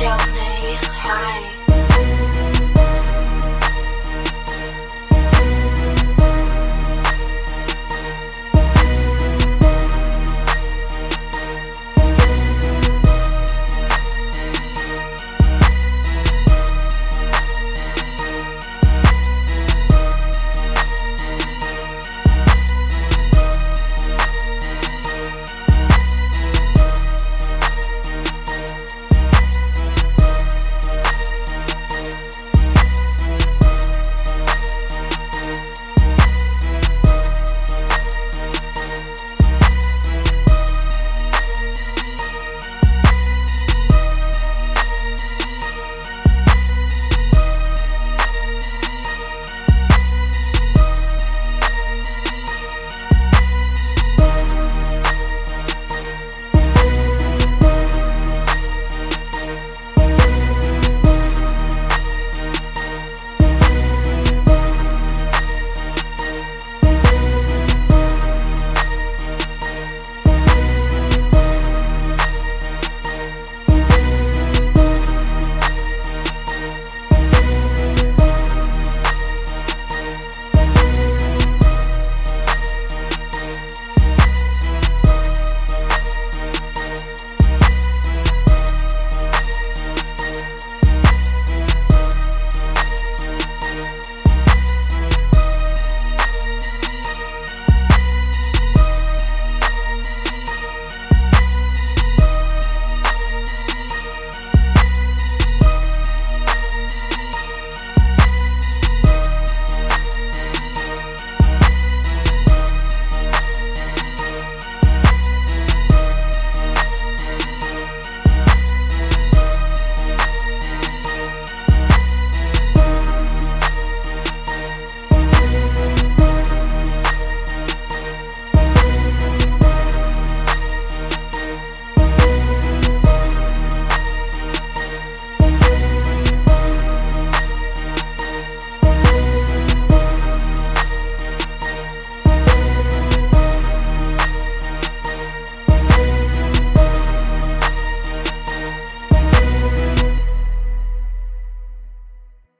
your me.